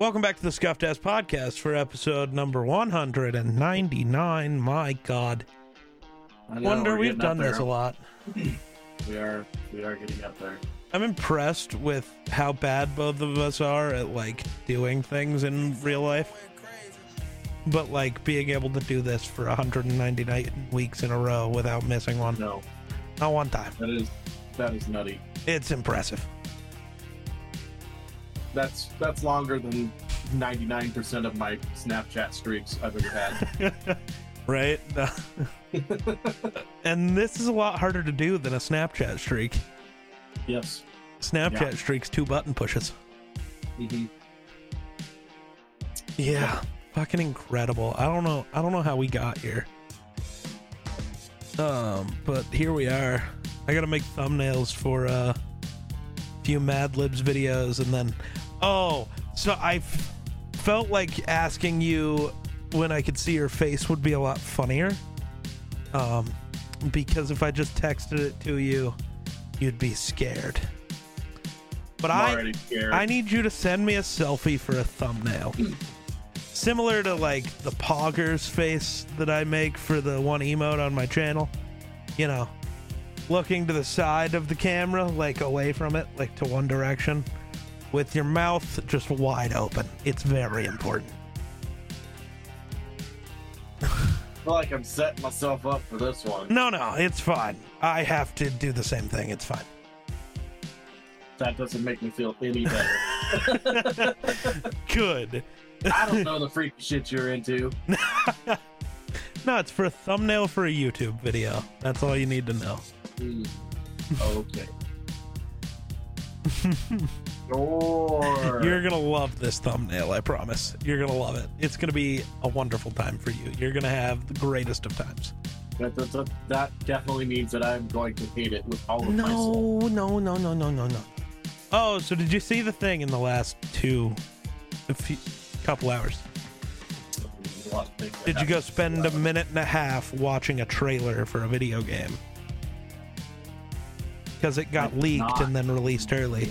Welcome back to the Scuffed Ass Podcast for episode number 199. My God. I know, Wonder we've done this a lot. We are we are getting up there. I'm impressed with how bad both of us are at like doing things in real life. But like being able to do this for 199 weeks in a row without missing one. No, Not one time. that is that is nutty. It's impressive. That's that's longer than 99% of my Snapchat streaks I've ever had. right? and this is a lot harder to do than a Snapchat streak. yes. Snapchat Yeah. streaks two button pushes. hmm Yeah, fucking incredible. I don't know. I don't know how we got here. Um, but here we are. I gotta make thumbnails for uh, a few Mad Libs videos, and then oh, so I f- felt like asking you when I could see your face would be a lot funnier. Um, because if I just texted it to you, you'd be scared. But I. I need you to send me a selfie for a thumbnail. Similar to like the Poggers face that I make for the one emote on my channel. You know, looking to the side of the camera, like away from it, like to one direction, with your mouth just wide open. It's very important. I feel like I'm setting myself up for this one. No, no, it's fine. I have to do the same thing. It's fine. That doesn't make me feel any better. Good. I don't know the freaky shit you're into. No, it's for a thumbnail for a YouTube video. That's all you need to know. Hmm. Okay. Sure. You're gonna love this thumbnail, I promise. You're gonna love it. It's gonna be a wonderful time for you. You're gonna have the greatest of times. that, that, that, that definitely means that I'm going to hate it with all of my soul. No, no, no, no, no, no, no. Oh, so did you see the thing in the last two, a few, couple hours? A lot of things that Did you go spend a minute and a half watching a trailer for a video game? Because it got I did leaked not. and then released early.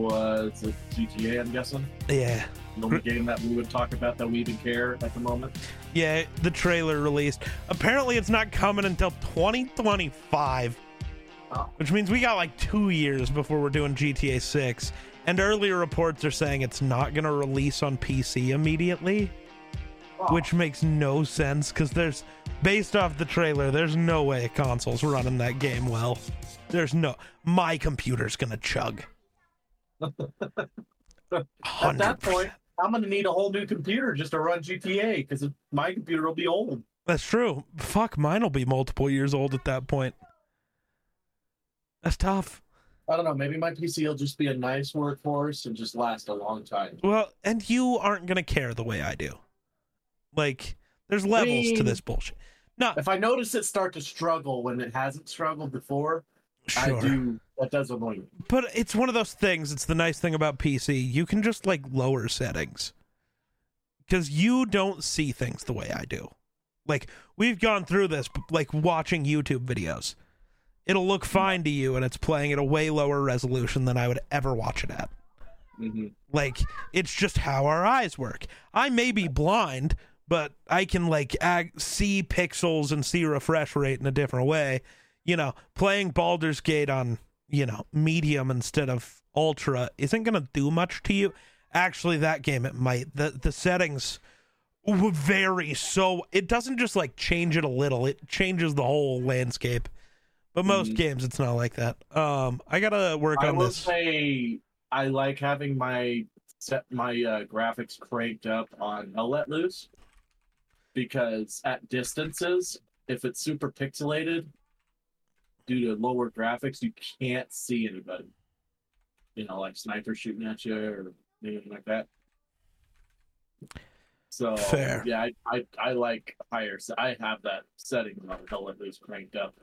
Was it GTA? I'm guessing Yeah. the only game that we would talk about that we even care at the moment. Yeah, the trailer released. Apparently, it's not coming until 2025, Oh. which means we got like two years before we're doing GTA 6. And earlier reports are saying it's not going to release on PC immediately, Oh, which makes no sense because there's, based off the trailer, there's no way a console's running that game well. There's no, my computer's to chug. at that point, I'm gonna need a whole new computer just to run GTA because my computer will be old. That's true. Fuck, mine will be multiple years old at that point. That's tough. I don't know. Maybe my PC will just be a nice workhorse and just last a long time. Well, and you aren't to care the way I do. Like, there's levels to mean- this bullshit. No, If I notice it start to struggle when it hasn't struggled before, sure. I do. That does annoy me. But it's one of those things. It's the nice thing about PC. You can just, like, lower settings. Because you don't see things the way I do. Like, we've gone through this, like, watching YouTube videos. It'll look fine to you, and it's playing at a way lower resolution than I would ever watch it at. hmm Like it's just how our eyes work. I may be blind, but I can like ag- see pixels and see refresh rate in a different way. You know, playing Baldur's Gate on, you know, medium instead of ultra isn't going to do much to you. Actually, that game it might. The the settings vary so it doesn't just like change it a little. It changes the whole landscape. But most Mhm. games it's not like that. Um I got to work on this. I on will this. say I like having my set my uh, graphics cranked up on Hell Let Loose because at distances, if it's super pixelated due to lower graphics, you can't see anybody. You know, like sniper shooting at you or anything like that. So Fair. yeah, I, I I like higher. se- I have that setting on Hell Let Loose cranked up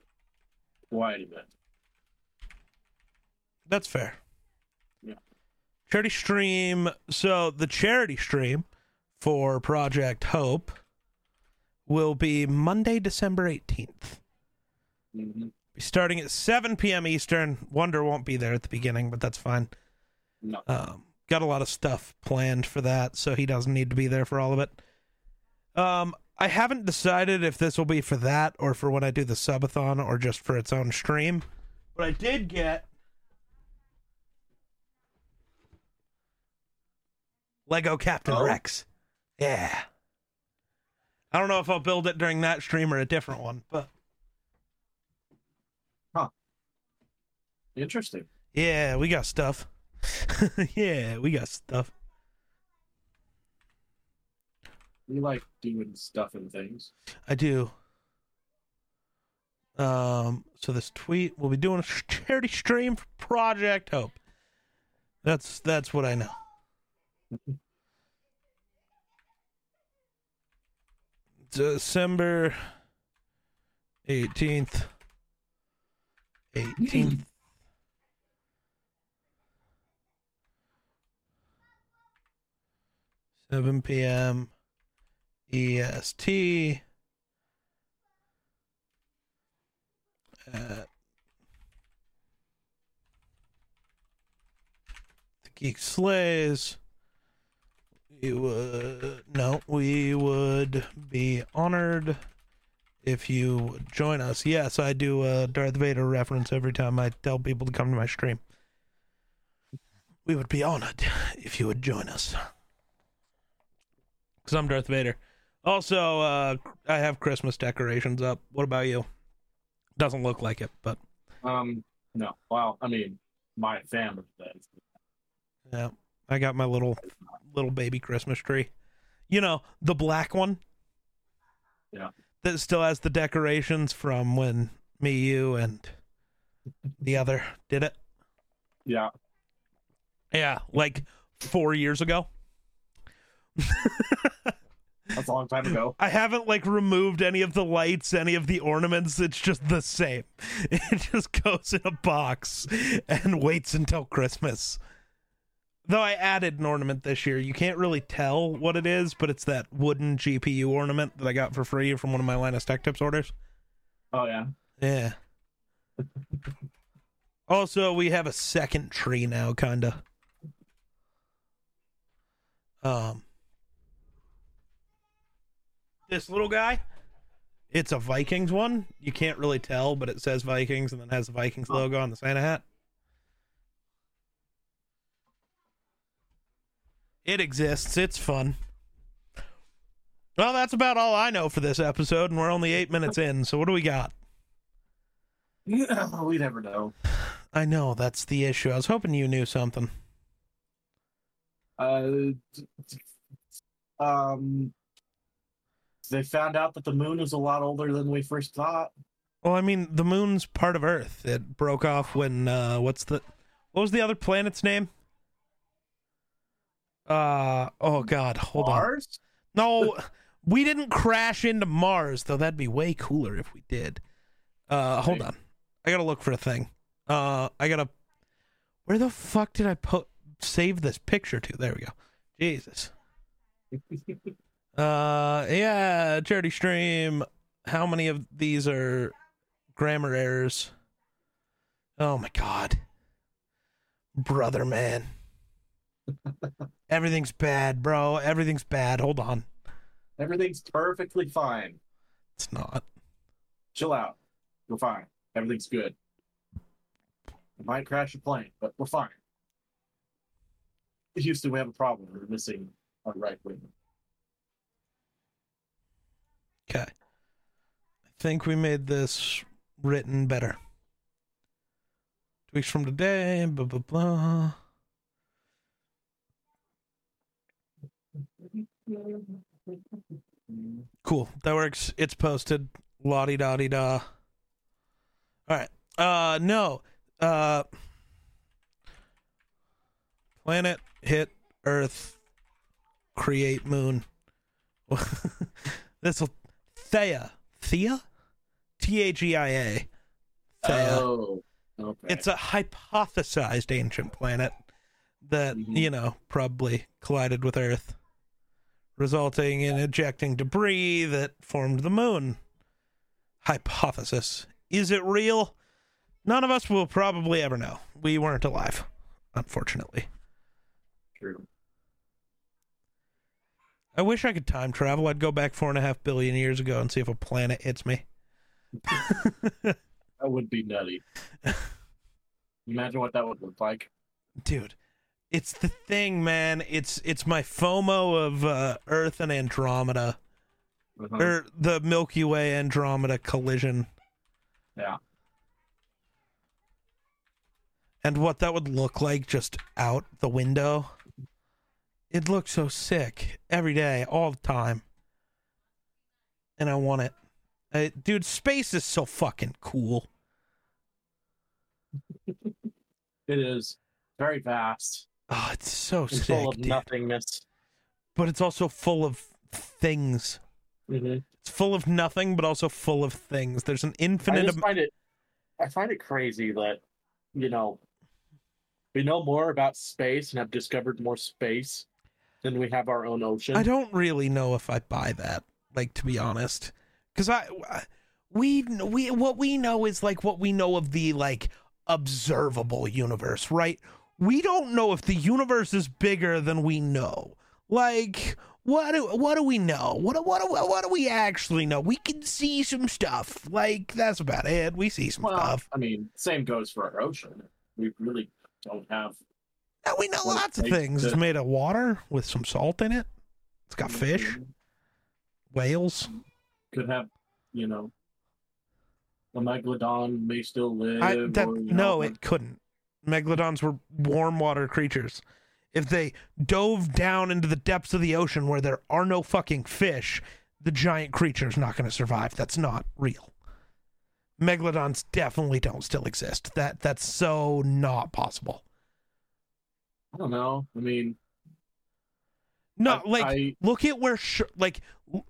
quite a bit. That's fair. Yeah. Charity stream. So the charity stream for Project Hope will be Monday, December 18th. hmm Starting at 7 p.m. Eastern. Wonder won't be there at the beginning, but that's fine. No. Um, got a lot of stuff planned for that, so he doesn't need to be there for all of it. Um, I haven't decided if this will be for that or for when I do the subathon or just for its own stream. But I did get Lego Captain Oh. Rex. Yeah. I don't know if I'll build it during that stream or a different one, but Huh. Interesting. yeah, we got stuff. yeah, we got stuff. We like doing stuff and things. I do. Um, so this tweet we'll be doing a charity stream for Project Hope. That's that's what I know. December eighteenth. Eighteenth. Seven PM EST. at uh, the Geek Slays. We would no, we would be honored if you would join us. Yes, I do a Darth Vader reference every time I tell people to come to my stream. We would be honored if you would join us. Because I'm Darth Vader. Also, uh, I have Christmas decorations up. What about you? Doesn't look like it, but Um, no. Well, I mean, my family does. yeah, I got my little little baby Christmas tree. You know, the black one. Yeah. That still has the decorations from when me, you, and the other did it. Yeah. Yeah, like four years ago. That's a long time ago. I haven't like removed any of the lights, any of the ornaments. It's just the same. It just goes in a box and waits until Christmas. Though I added an ornament this year. You can't really tell what it is, but it's that wooden GPU ornament that I got for free from one of my Linus Tech Tips orders. Oh yeah. Yeah. also, we have a second tree now, kinda. Um this little guy, it's a Vikings one. You can't really tell, but it says Vikings and then has the Vikings logo on the Santa hat. It exists. It's fun. Well, that's about all I know for this episode, and we're only eight minutes in. So, what do we got? Yeah, we never know. I know that's the issue. I was hoping you knew something. Uh, um, they found out that the moon is a lot older than we first thought. Well, I mean, the moon's part of Earth. It broke off when uh what's the what was the other planet's name? Uh oh god, hold on. Mars? No, we didn't crash into Mars, though that'd be way cooler if we did. Uh hold on. I got to look for a thing. Uh I got to Where the fuck did I put save this picture to? There we go. Jesus. Uh, yeah, charity stream. How many of these are grammar errors? Oh my god, brother, man. Everything's bad, bro. Everything's bad. Hold on, Everything's perfectly fine. it's not. Chill out. We're fine. Everything's good. We might crash a plane, but we're fine. Houston, we have a problem. We're missing our right wing. Okay, I think we made this written better. Two weeks from today. Blah blah blah. Cool. That works. It's posted. La di da di da. All right. Uh no. Uh planet hit Earth create moon. this will Thea. Thea? T H E I A. Thea. Oh, okay. It's a hypothesized ancient planet that, Mhm. you know, probably collided with Earth, resulting in ejecting debris that formed the moon. Hypothesis. Is it real? None of us will probably ever know. We weren't alive, unfortunately. true. I wish I could time travel. I'd go back four and a half billion years ago and see if a planet hits me. That would be nutty. Imagine what that would look like. Dude, it's the thing, man. It's it's my FOMO of uh, Earth and Andromeda, Uh-huh. or the Milky Way Andromeda collision, Yeah. and what that would look like just out the window. It looks so sick every day, all the time, and I want it. Uh, dude, space is so fucking cool. It is very vast Oh, it's so and sick, full of dude. nothingness. but it's also full of things. Mm-hmm. It's full of nothing, but also full of things. There's an I infinite. just am- find it. I find it crazy that you know we know more about space and have discovered more space than we have our own ocean. I don't really know if I buy that. Like to be honest, because I, I- we we what we know is like what we know of the like observable universe, right? We don't know if the universe is bigger than we know. Like what do what do we know? What what do, what do we actually know? We can see some stuff. Like that's about it. We see some well, stuff. I mean, same goes for our ocean. We really don't have. Now we know lots of things. It's made of water with some salt in it. It's got fish, Mm-hmm. whales. Could have, you know, a megalodon may still live. I, that, or, no, know, it couldn't. Megalodons were warm water creatures. If they dove down into the depths of the ocean where there are no fucking fish, the giant creature's not going to survive. That's not real. Megalodons definitely don't still exist. That that's so not possible. I don't know. I mean, No, I- like I, look at where sh- like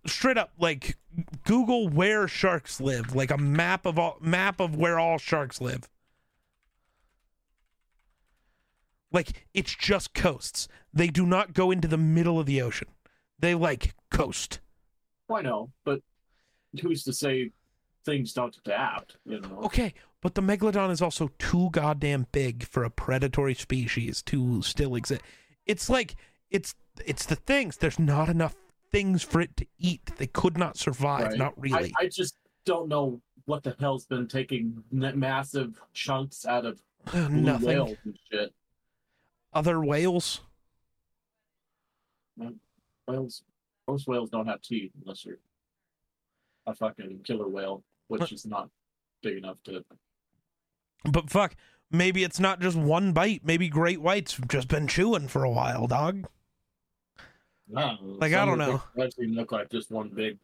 straight up like Google where sharks live, like a map of all map of where all sharks live. Like it's just coasts. They do not go into the middle of the ocean. They like coast. I know, but who's to say things don't adapt? You know. Okay, but the megalodon is also too goddamn big for a predatory species to still exist. It's like it's it's the things. There's not enough things for it to eat. They could not survive. Right. Not really. I, I just don't know what the hell's been taking massive chunks out of Nothing. Whales and shit. Other whales. Whales, most whales don't have teeth unless you're a fucking killer whale, which is not big enough to. But fuck, maybe it's not just one bite. Maybe great whites have just been chewing for a while, dog. No, Like, I don't know. Actually, look like just one big.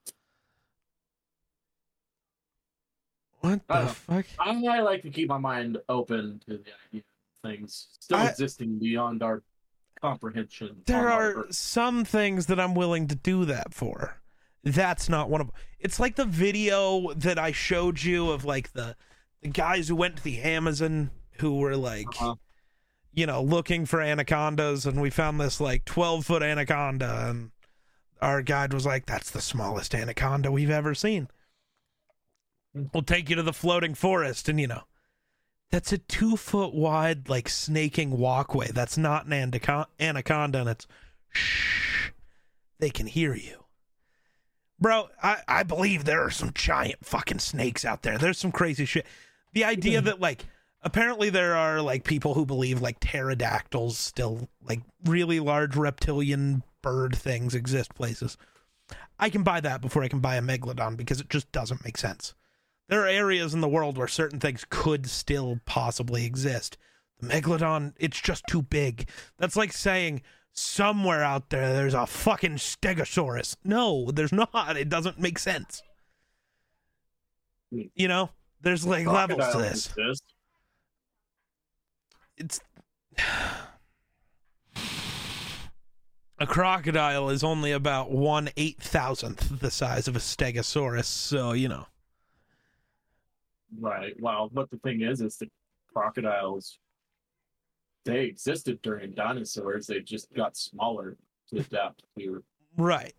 What the fuck? I, I like to keep my mind open to the idea things still I- existing beyond our comprehension. There are some things that I'm willing to do that for. That's not one of It's like the video that I showed you of like the the guys who went to the Amazon who were like Uh-huh. you know, looking for anacondas and we found this like 12 foot anaconda and our guide was like, that's the smallest anaconda we've ever seen. Hmm. We'll take you to the floating forest and you know, that's a two foot wide like snaking walkway. That's not an anaconda, anaconda and it's shh, they can hear you. Bro, I, I believe there are some giant fucking snakes out there. There's some crazy shit. The idea that like apparently there are like people who believe like pterodactyls still like really large reptilian bird things exist places. I can buy that before I can buy a megalodon because it just doesn't make sense. There are areas in the world where certain things could still possibly exist. The megalodon, it's just too big. That's like saying somewhere out there there's a fucking stegosaurus. No, there's not. It doesn't make sense. Hmm. You know, there's like levels to this. exist. It's a crocodile is only about one eight thousandth the size of a stegosaurus, so you know. Right. Well, but the thing is, is the crocodiles. They existed during dinosaurs. They just got smaller to adapt to, Right.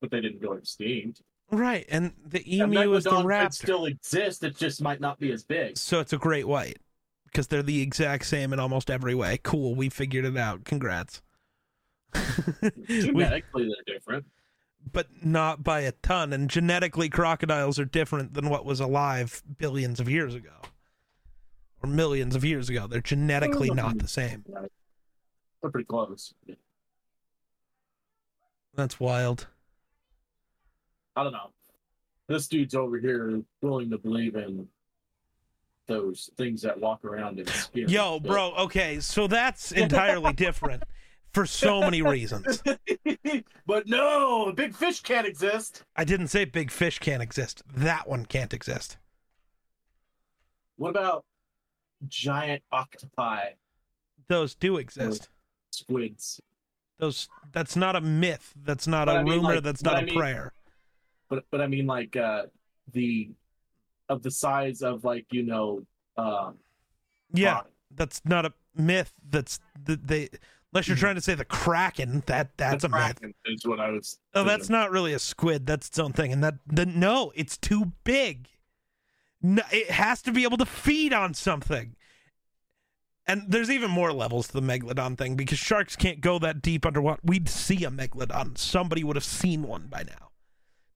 but they didn't go extinct. Right. And the And emu is the raptor. still exist. It just might not be as big. so it's a great white. because they're the exact same in almost every way. Cool, we figured it out. Congrats. We- they're different. But not by a ton. And genetically, crocodiles are different than what was alive billions of years ago or millions of years ago. They're genetically not the same. They're pretty close. That's wild. I don't know. This dude's over here willing to believe in those things that walk around in spirit. Yo, bro, okay, so that's entirely different for so many reasons. but no, big fish can't exist. I didn't say big fish can't exist. That one can't exist. What about giant octopi, Those do exist. squids? Those that's not a myth. That's not But a I mean, rumor. like- that's not I a mean- prayer. But but I mean like uh the of the size of like you know um Yeah, rock. that's not a myth. That's the they. Unless you're Mhm. trying to say the kraken, that that's The a myth. kraken is what I was. Oh, that's not really a squid. That's its own thing. And that the no, it's too big. No, it has to be able to feed on something. And there's even more levels to the megalodon thing because sharks can't go that deep underwater. We'd see a megalodon. Somebody would have seen one by now,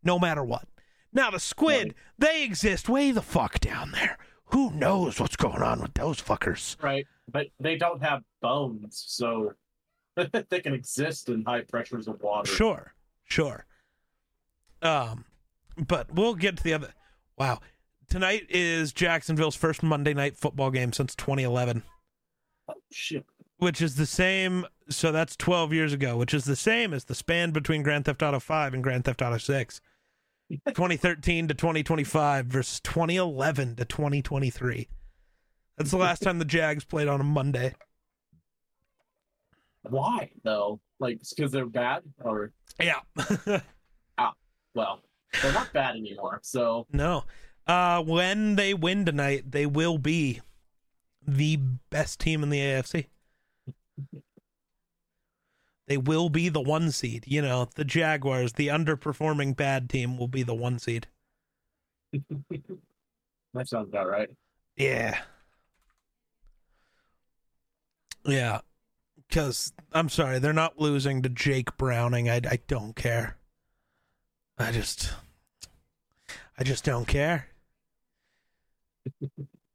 no matter what. Now the squid, Right. they exist way the fuck down there. Who knows what's going on with those fuckers? right, but they don't have bones, so they can exist in high pressures of water. Sure, sure. Um, but we'll get to the other. Wow, tonight is Jacksonville's first Monday night football game since 2011, Oh, shit. which is the same. So that's 12 years ago, which is the same as the span between Grand Theft Auto 5 and Grand Theft Auto 6. 2013 to 2025 versus 2011 to 2023. That's the last time the Jags played on a Monday. Why though? Like because they're bad, or Yeah. well, they're not bad anymore. So No. Uh, when they win tonight, they will be the best team in the AFC. They will be the one seed. You know, the Jaguars, the underperforming bad team, will be the one seed. that sounds about right. Yeah. Yeah. Because, I'm sorry, they're not losing to Jake Browning. I, I don't care. I just. I just don't care.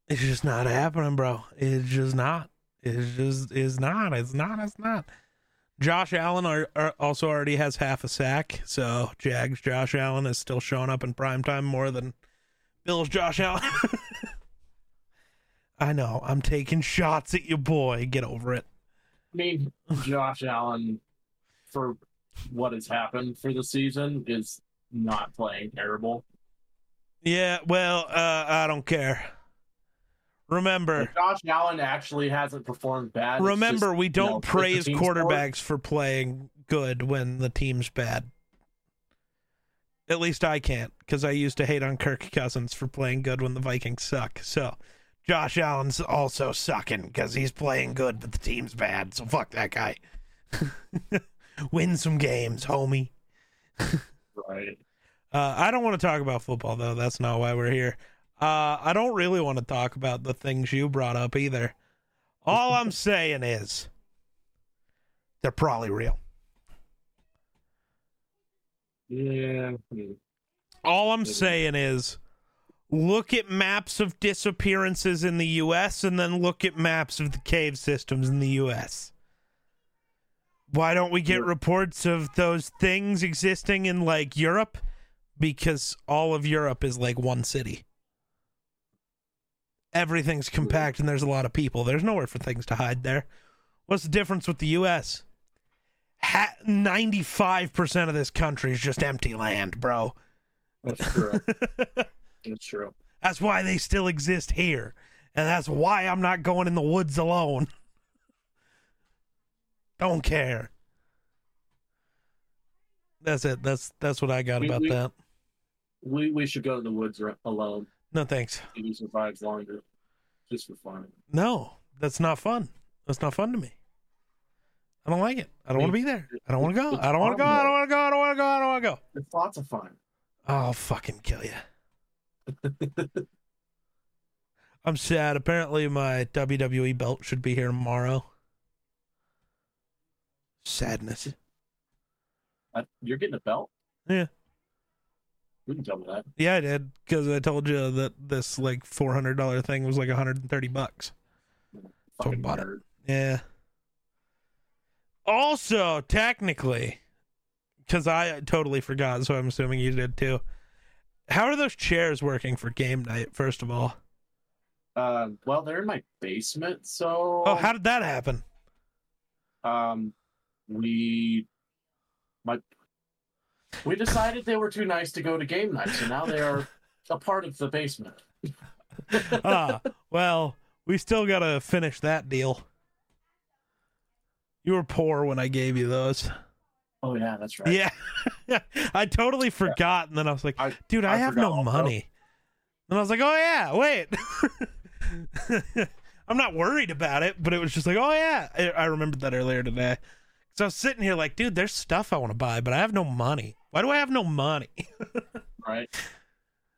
It's just not happening, bro. It's just not. It's just is not. It's not. It's not. Josh Allen are, are also already has half a sack, so Jags Josh Allen is still showing up in prime time more than Bills Josh Allen. I know. I'm taking shots at you, boy. Get over it. I mean, Josh Allen, for what has happened for the season, is not playing terrible. Yeah. Well, uh, I don't care. Remember, If Josh Allen actually hasn't performed bad. remember, just, we don't know, praise quarterbacks for playing good when the team's bad. At least I can't, because I used to hate on Kirk Cousins for playing good when the Vikings suck. So, Josh Allen's also sucking because he's playing good, but the team's bad. So fuck that guy. Win some games, homie. Right. Uh, I don't want to talk about football though. That's not why we're here. Uh, I don't really want to talk about the things you brought up either. All I'm saying is they're probably real. Yeah. All I'm saying is look at maps of disappearances in the US and then look at maps of the cave systems in the US. Why don't we get reports of those things existing in like Europe? Because all of Europe is like one city. Everything's compact and there's a lot of people. There's nowhere for things to hide there. What's the difference with the US? Ha- 95% of this country is just empty land, bro. That's true. That's true. That's why they still exist here. And that's why I'm not going in the woods alone. Don't care. That's it. That's that's what I got We- about we- that. We we should go to the woods alone. No thanks. He survives longer, just for fun. No, that's not fun. That's not fun to me. I don't like it. I don't want to be there. I don't want to go. I don't want to go. I don't want to go. I don't want to go. I don't want to go. It's lots of fun. I'll fucking kill you. I'm sad. Apparently, my WWE belt should be here tomorrow. Sadness. Uh, you're getting a belt? Yeah. You can tell me that. Yeah, I did because I told you that this like four hundred dollar thing was like 130 bucks. Fucking bought it. Yeah. Also, technically, because I totally forgot, so I'm assuming you did too. How are those chairs working for game night? First of all, Uh, well, they're in my basement, so oh, how did that happen? um, we my we decided they were too nice to go to game night, so now they are a part of the basement. ah, well, we still gotta finish that deal. You were poor when I gave you those. Oh yeah, that's right. Yeah, I totally forgot, and then I was like, I- "Dude, I, I have no also. money." And I was like, "Oh yeah, wait." I'm not worried about it, but it was just like, "Oh yeah." I, I remembered that earlier today. So I was sitting here like, "Dude, there's stuff I want to buy, but I have no money. Why do I have no money?" Right.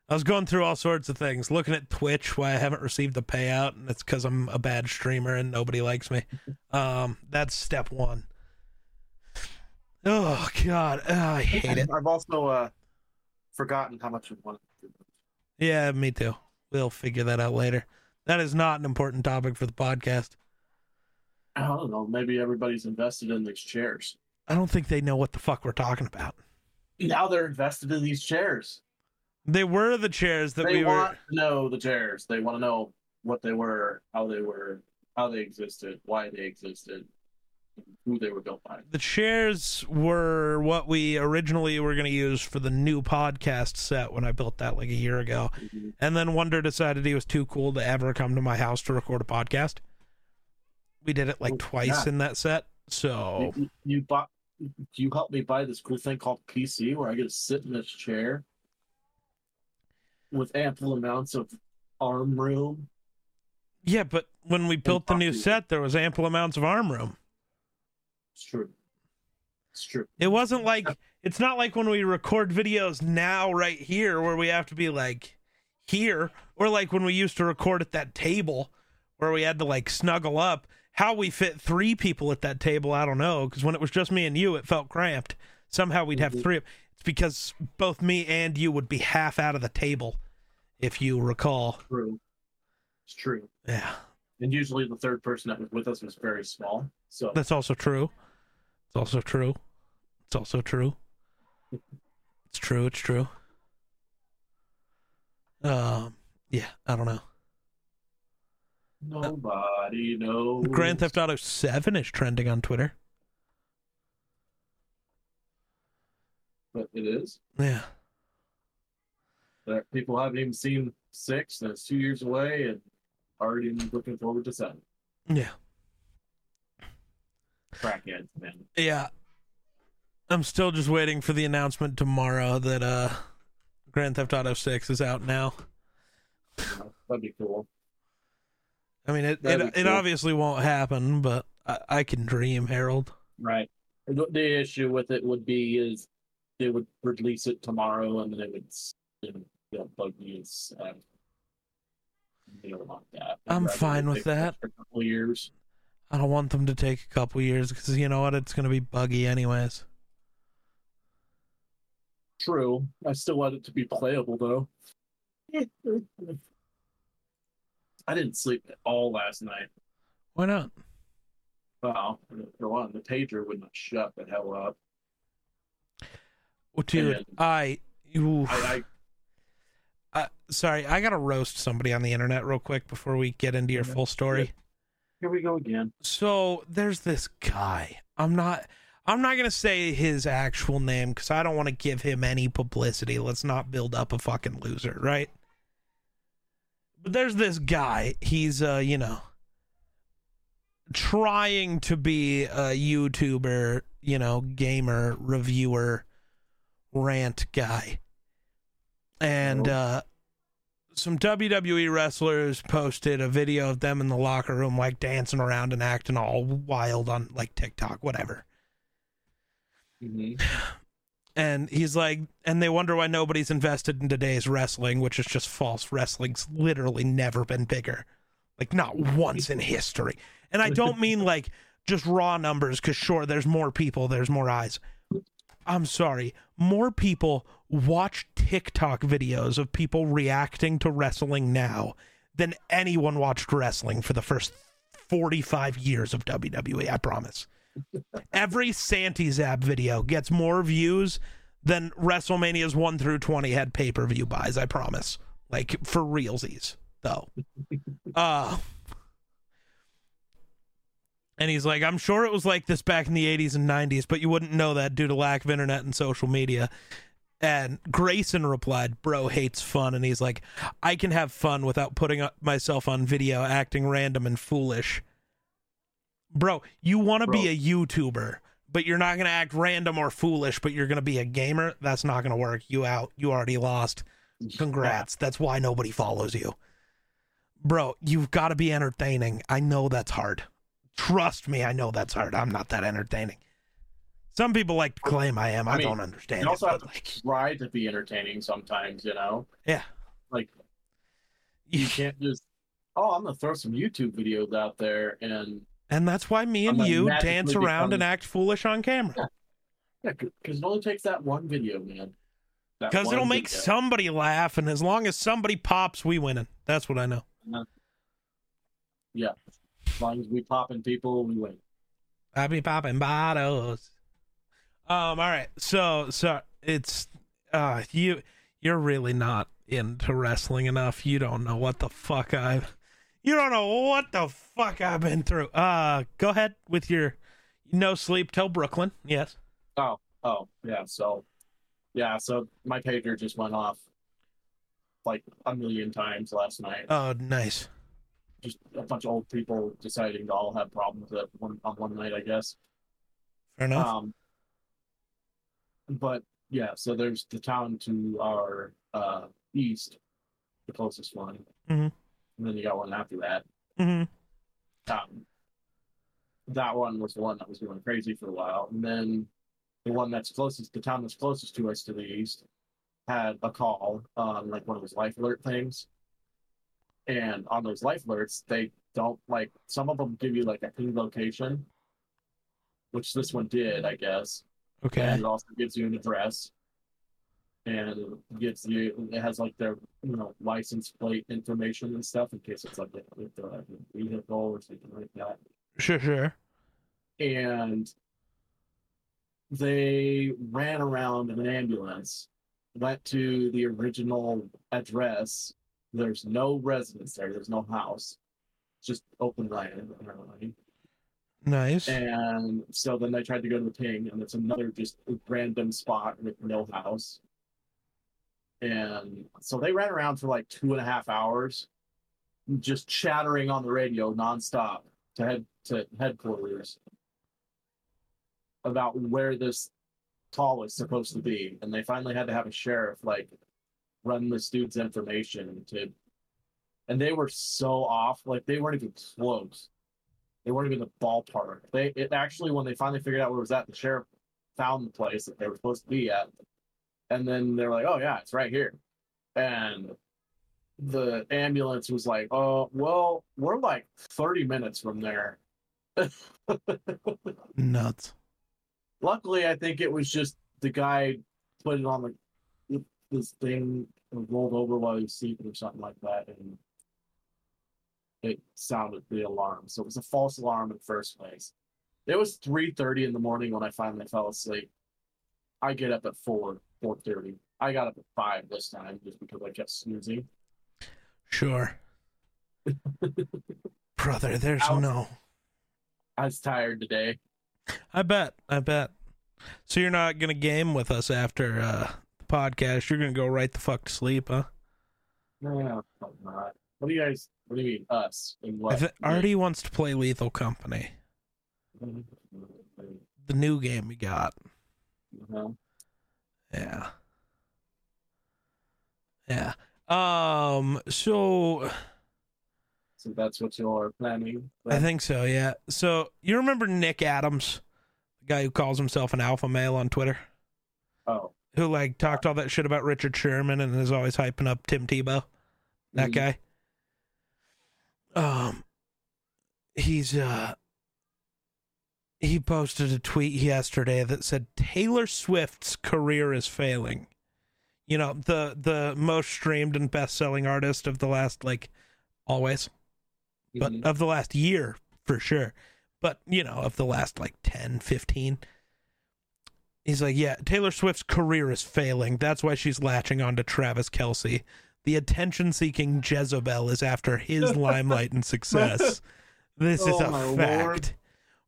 I was going through all sorts of things, looking at Twitch why I haven't received the payout, and it's because I'm a bad streamer and nobody likes me. Um, that's step one. Oh God, oh, I hate it. I've also uh forgotten how much we want. Yeah, me too. We'll figure that out later. That is not an important topic for the podcast. I don't know. Maybe everybody's invested in these chairs. I don't think they know what the fuck we're talking about. Now they're invested in these chairs. They were the chairs that they we want were. to know the chairs. They want to know what they were, how they were, how they existed, why they existed, who they were built by. The chairs were what we originally were going to use for the new podcast set when I built that like a year ago. Mm-hmm. And then Wonder decided he was too cool to ever come to my house to record a podcast. We did it like Oh, twice yeah. in that set. So You, you, you bought. You helped me buy this cool thing called PC, where I get to sit in this chair with ample amounts of arm room. yeah, but when we built the new talk to you. set, there was ample amounts of arm room. It's true. It's true. It wasn't like it's not like when we record videos now right here where we have to be like here or like when we used to record at that table where we had to like snuggle up. How we fit three people at that table, I don't know, because when it was just me and you, it felt cramped. Somehow we'd have Mhm. three. It's because both me and you would be half out of the table, if you recall. True. It's true. Yeah, And usually the third person that was with us was very small. So that's also true. It's also true. It's also true. It's true. It's true. Um, yeah, I don't know. nobody knows. Grand Theft Auto 7 is trending on Twitter. But it is. Yeah. That people haven't even seen six, and it's two years away, and already looking forward to seven. Yeah. Crackheads, man. Yeah. I'm still just waiting for the announcement tomorrow that uh Grand Theft Auto 6 is out now. That'd be cool. I mean, it it, That'd it cool. obviously won't happen, but I, I can dream, Harold. Right. The issue with it would be is they would release it tomorrow, and then it would you know, get buggies. And, you don't want that. I'm fine with that. extra couple years. I don't want them to take a couple years because you know what? It's going to be buggy anyways. True. I still want it to be playable though. I didn't sleep at all last night. Why not? Well, for one, the pager would not shut the hell up. Well, dude, And- I, oof. I, I Uh, sorry, I gotta roast somebody on the internet real quick before we get into your full story. Here we go again. So there's this guy. I'm not. I'm not gonna say his actual name because I don't want to give him any publicity. Let's not build up a fucking loser, right? But there's this guy. He's uh, you know, trying to be a YouTuber, you know, gamer, reviewer, rant guy. And Oh. uh some WWE wrestlers posted a video of them in the locker room like dancing around and acting all wild on like TikTok, whatever. hmm and he's like, and they wonder why nobody's invested in today's wrestling, which is just false. Wrestling's literally never been bigger, like not once in history. And I don't mean like just raw numbers, because sure, there's more people, there's more eyes. I'm sorry, more people watch TikTok videos of people reacting to wrestling now than anyone watched wrestling for the first 45 years of WWE, I promise. Every Santi Zap video gets more views than WrestleMania's 1 through 20 had pay per view buys, I promise. Like for realsies, though. Uh, and he's like, I'm sure it was like this back in the 80s and 90s, but you wouldn't know that due to lack of internet and social media. And Grayson replied, Bro hates fun. And he's like, I can have fun without putting myself on video acting random and foolish. Bro, you want to be a YouTuber, but you're not going to act random or foolish, but you're going to be a gamer. That's not going to work. You out. You already lost. Congrats. That's why nobody follows you. Bro, you've got to be entertaining. I know that's hard. Trust me, I know that's hard. I'm not that entertaining. Some people like to claim I am. I, I mean, don't understand. You also it, have to like... try to be entertaining sometimes, you know? Yeah. Like, you can't just, oh, I'm going to throw some YouTube videos out there and and that's why me and you dance around become... and act foolish on camera. Yeah, because yeah, it only takes that one video, man. Because it'll make video. somebody laugh, and as long as somebody pops, we winning. That's what I know. Uh-huh. Yeah, as long as we popping people, we win. I be popping bottles. Um. All right. So so it's uh you you're really not into wrestling enough. You don't know what the fuck I've you don't know what the fuck I've been through. Uh, go ahead with your no sleep till Brooklyn. Yes. Oh, oh, yeah. So, yeah. So my pager just went off like a million times last night. Oh, nice. Just a bunch of old people deciding to all have problems at one on one night, I guess. Fair enough. Um, but yeah, so there's the town to our uh, east, the closest one. Mm-hmm and then you got one after that. Mm-hmm. Um, that one was the one that was going crazy for a while, and then the one that's closest, the town that's closest to us to the east, had a call on like one of those life alert things, and on those life alerts, they don't like some of them give you like a ping location, which this one did, I guess. Okay. And it also gives you an address and gives you it has like their you know license plate information and stuff in case it's like a, a vehicle or something like that. Sure, sure. And they ran around in an ambulance, went to the original address. There's no residence there. There's no house. just open land. Nice. And so then they tried to go to the ping, and it's another just random spot with no house. And so they ran around for like two and a half hours, just chattering on the radio nonstop to head to headquarters about where this call was supposed to be. And they finally had to have a sheriff like run this dude's information to and they were so off, like they weren't even close. They weren't even the ballpark. They it actually when they finally figured out where it was at, the sheriff found the place that they were supposed to be at and then they're like, "Oh yeah, it's right here," and the ambulance was like, "Oh well, we're like thirty minutes from there." Nuts. Luckily, I think it was just the guy put it on the this thing rolled over while he was sleeping or something like that, and it sounded the alarm. So it was a false alarm in the first place. It was three thirty in the morning when I finally fell asleep. I get up at four four thirty. I got up at five this time just because I kept snoozing. Sure. Brother, there's I was, no. I was tired today. I bet. I bet. So you're not gonna game with us after uh, podcast. You're gonna go right the fuck to sleep, huh? No, I'm not. What do you guys? What do you mean us? And what? Th- Artie wants to play Lethal Company. The new game we got. Uh-huh. Yeah. Yeah. Um. So. So that's what you're planning. Right? I think so. Yeah. So you remember Nick Adams, the guy who calls himself an alpha male on Twitter? Oh, who like talked all that shit about Richard Sherman and is always hyping up Tim Tebow. That Mhm. guy. Um he's uh he posted a tweet yesterday that said Taylor Swift's career is failing. You know, the the most streamed and best selling artist of the last like always, but Mhm. of the last year for sure. But, you know, of the last like 10, 15. He's like, yeah, Taylor Swift's career is failing. That's why she's latching on to Travis Kelce. The attention seeking Jezebel is after his limelight and success. This is Oh, a fact. Lord.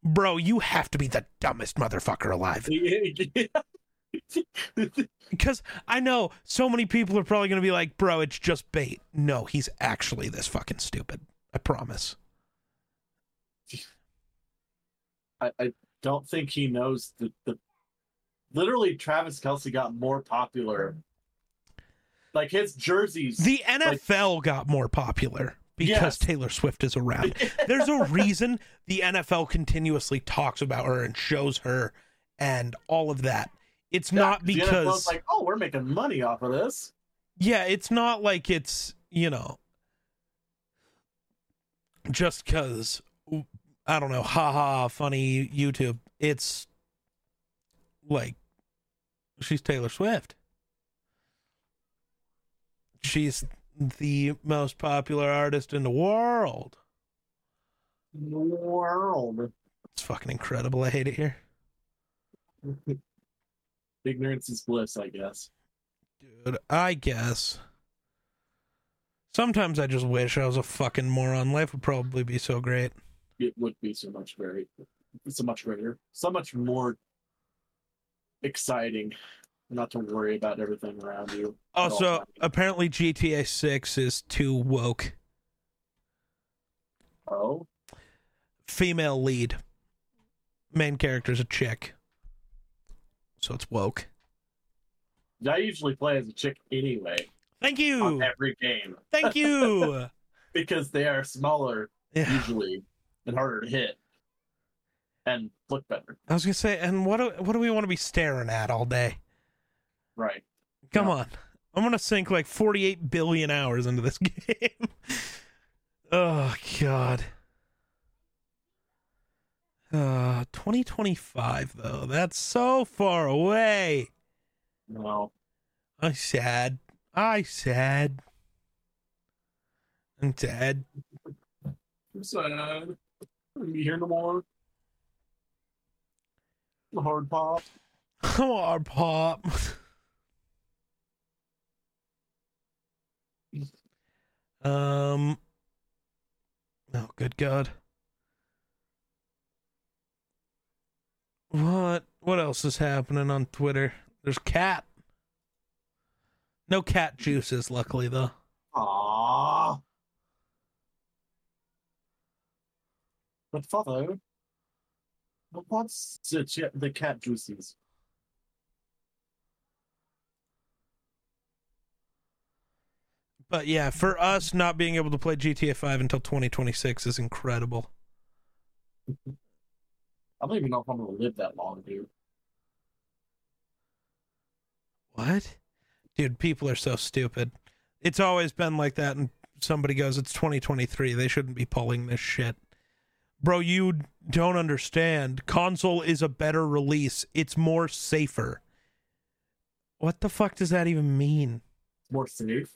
Bro, you have to be the dumbest motherfucker alive. Because I know so many people are probably going to be like, bro, it's just bait. No, he's actually this fucking stupid. I promise. I, I don't think he knows the, the literally Travis Kelce got more popular. Like his jerseys. The NFL got more popular because Yes. Taylor Swift is around. There's a reason the NFL continuously talks about her and shows her and all of that. It's Yeah, not the NFL's because like, oh, we're making money off of this. yeah, it's not like it's, you know, just cuz I don't know, haha, funny YouTube. It's like she's Taylor Swift. She's the most popular artist in the world. In the world. It's fucking incredible. I hate it here. Ignorance is bliss, I guess. Dude, I guess. Sometimes I just wish I was a fucking moron. Life would probably be so great. It would be so much very, so much greater, so much more exciting. Not to worry about everything around you. Also, apparently GTA 6 is too woke. oh, Female lead. Main character's a chick. So it's woke. I usually play as a chick anyway Thank on you. every game Thank you. because they are smaller yeah. usually and harder to hit and look better. I was gonna say, and what do what do we want to be staring at all day? Right. Come Yeah. on. I'm gonna sink like 48 billion hours into this game. oh god. Uh 2025 though. That's so far away. No. I sad. I sad. I'm sad. I'm sad. I'm gonna be here no more. Hard pop. On, Pop. um. Oh, good God. What? What else is happening on Twitter? There's cat. No cat juices, luckily though. Aww. But father, but what's the, ch- the cat juices? But yeah, for us not being able to play GTA 5 until 2026 is incredible. I don't even know if I'm gonna live that long, dude. What? Dude, people are so stupid. It's always been like that, and somebody goes, It's 2023. They shouldn't be pulling this shit. Bro, you don't understand. Console is a better release, it's more safer. What the fuck does that even mean? More safe.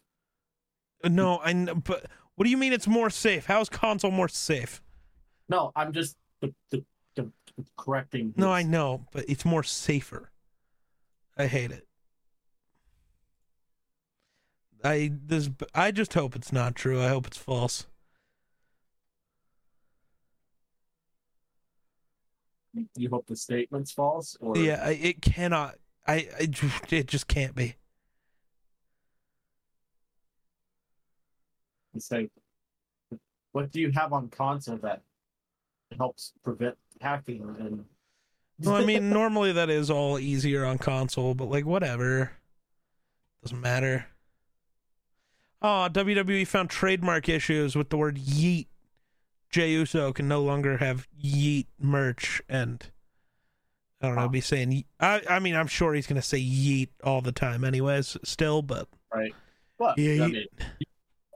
No, I but what do you mean it's more safe? How is console more safe? No, I'm just the, the, the, the correcting. No. I know, but it's more safer. I hate it. I this I just hope it's not true. I hope it's false. You hope the statement's false, or Yeah, it cannot. I, I it just can't be. say, what do you have on console that helps prevent hacking and Well, I mean, normally that is all easier on console, but like whatever, doesn't matter. Oh, WWE found trademark issues with the word yeet. Jey Uso can no longer have yeet merch, and I don't know. Be saying. I. I mean, I'm sure he's gonna say yeet all the time, anyways. Still, but right? But Yeah, I mean,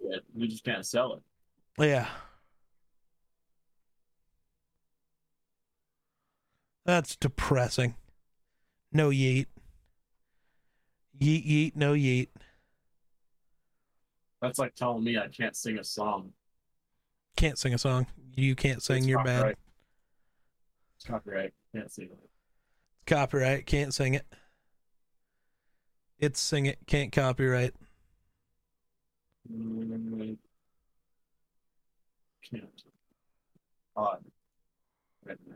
you, you just can't sell it. yeah. That's depressing. No yeet. Yeet yeet. No yeet. That's like telling me I can't sing a song. Can't sing a song. You can't sing. It's you're bad. copyright. It's copyright. Can't sing it. Copyright. Can't sing it. It's sing it. Can't copyright. Mm, Can't. Odd. Right now.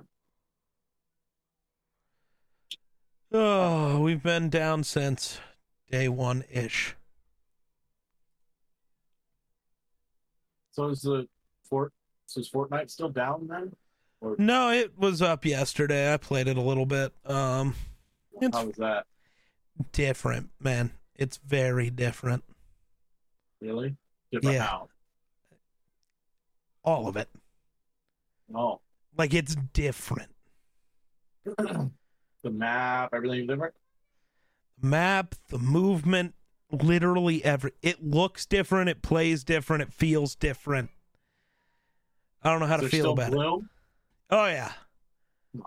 Oh, we've been down since day one ish. So is the Fort? So is Fortnite still down then? Or No, it was up yesterday. I played it a little bit. Um, how was that? different, man. It's very different. Really? Different Yeah. how? All of it. Oh, Like it's different. the map, everything different. Map, the movement, literally every it looks different, it plays different, it feels different. I don't know how to They're feel about it. Oh yeah. No.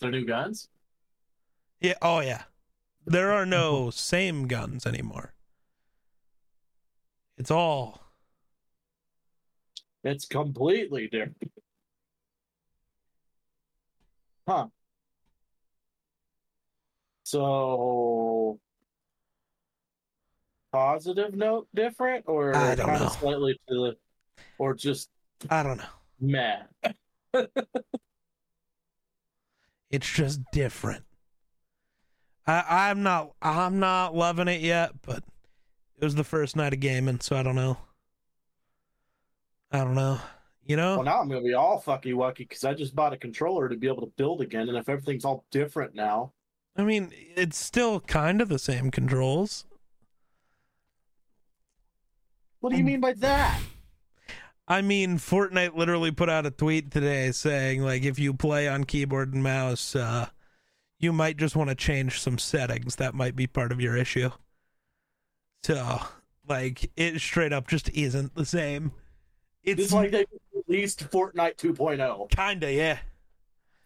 They're new guns. Yeah, oh yeah. There are no same guns anymore. It's all It's completely different. Huh. So positive note different or I don't kind know. of slightly to the or just I don't know. meh. It's just different. I I'm not I'm not loving it yet, but it was the first night of gaming, so I don't know. I don't know. You know? Well now I'm gonna be all fucky wucky because I just bought a controller to be able to build again, and if everything's all different now, I mean, it's still kind of the same controls. what do you mean by that? I mean, Fortnite literally put out a tweet today saying like if you play on keyboard and mouse, uh you might just want to change some settings. That might be part of your issue. So, like it straight up just isn't the same. It's, It's like they released Fortnite 2.0. kinda, yeah.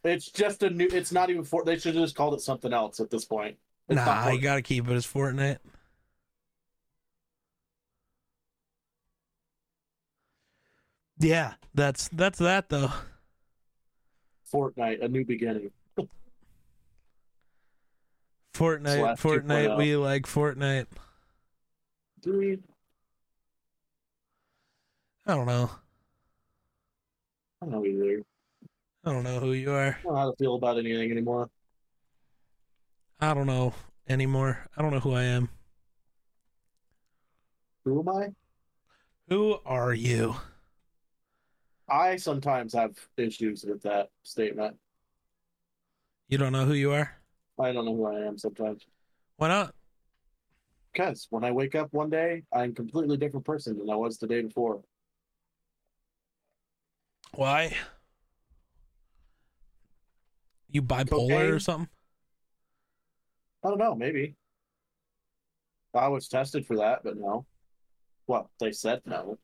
It's just a new. It's not even Fort. They should have just called it something else at this point. It's Nah, you gotta keep it as Fortnite. Yeah, that's that's that though. Fortnite, a new beginning. Fortnite, Slash oh. Fortnite, 2.0. we like Fortnite. Do we? I don't know. I don't know either. I don't know who you are. I don't know how to feel about anything anymore. I don't know anymore. I don't know who I am. Who am I? Who are you? I sometimes have issues with that statement. You don't know who you are? I don't know who I am sometimes. Why not? Because when I wake up one day, I'm a completely different person than I was the day before. Why? You bipolar or something? I don't know, maybe. I was tested for that, but no. Well, they said no.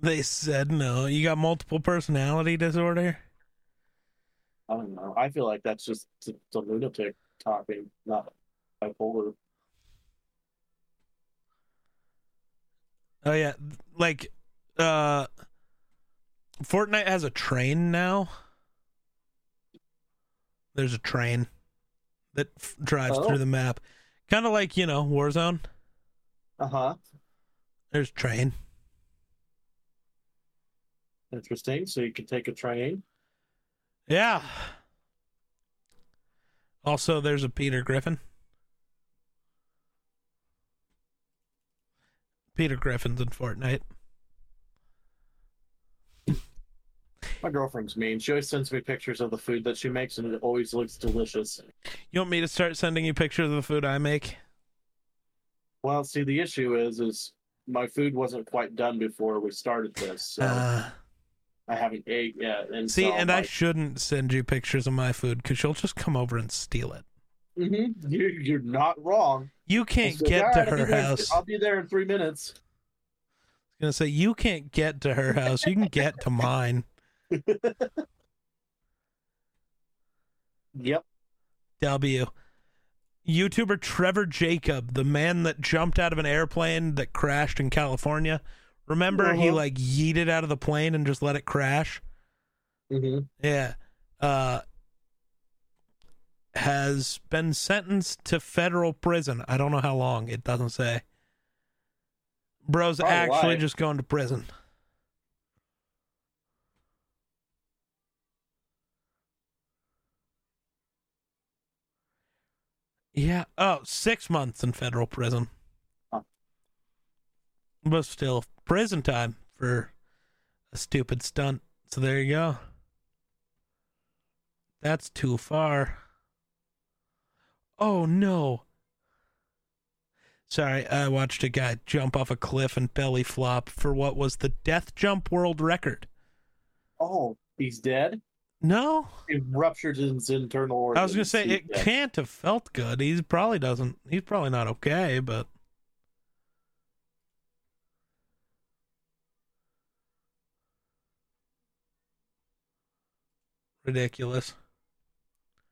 They said no. You got multiple personality disorder? I don't know. I feel like that's just the, the lunatic talking, not bipolar. Oh yeah, like uh Fortnite has a train now. There's a train that f- drives Oh. through the map. Kind of like, you know, Warzone. Uh huh. There's train. Interesting. So you can take a train. Yeah. Also, there's a Peter Griffin. Peter Griffin's in Fortnite. My girlfriend's mean. She always sends me pictures of the food that she makes, and it always looks delicious. You want me to start sending you pictures of the food I make? Well, see, the issue is, is my food wasn't quite done before we started this. So Uh, I haven't ate yet. And See, so and I shouldn't send you pictures of my food because you'll just come over and steal it. Mhm, you're, you're not wrong. You can't get "All to right, I'll be her house. I'll be there in three minutes. I was gonna say you can't get to her house. You can get to mine. Yep. W. YouTuber Trevor Jacob, the man that jumped out of an airplane that crashed in California. Remember he Uh-huh. like yeeted out of the plane and just let it crash? hmm Yeah. Uh has been sentenced to federal prison. I don't know how long. It doesn't say. Bro's Probably actually life. just going to prison. Yeah. Oh, six months in federal prison. But still, prison time for a stupid stunt. So there you go. That's too far. Oh no. Sorry, I watched a guy jump off a cliff and belly flop for what was the death jump world record. Oh, he's dead. No, It ruptured his internal organs. I was gonna say it dead. can't have felt good. He probably doesn't. He's probably not okay, but ridiculous.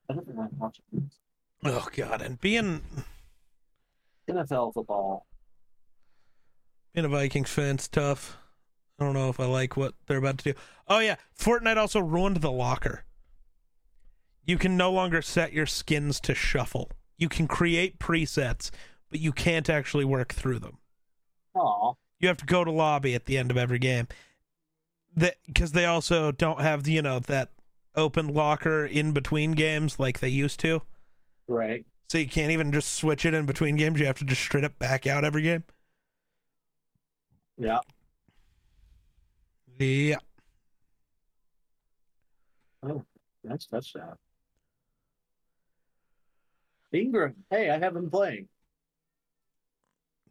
I don't know how much. Oh god, and being NFL football. being a Vikings fan's tough. I don't know if I like what they're about to do. Oh yeah, Fortnite also ruined the locker. You can no longer set your skins to shuffle. You can create presets, but you can't actually work through them. Aw. You have to go to lobby at the end of every game. That because they also don't have you know that open locker in between games like they used to. Right. So you can't even just switch it in between games. You have to just straight up back out every game. Yeah. Yeah. Oh, that's that's touchdown. Ingram. Hey, I have him playing.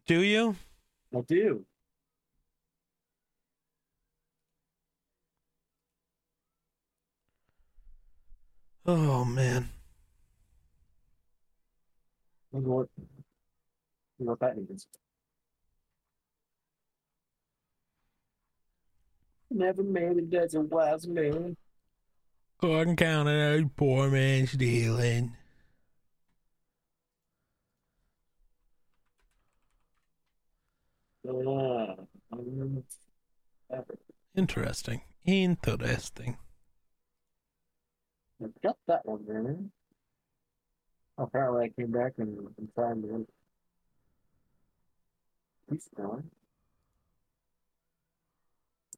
Do you? I do. Oh man. Wonder what, wonder what that means. Never made a wise man. Couldn't count it as poor man stealing. Ah, Interesting. Interesting. I got that one, man. Apparently, I came back and, and found it. He's gone.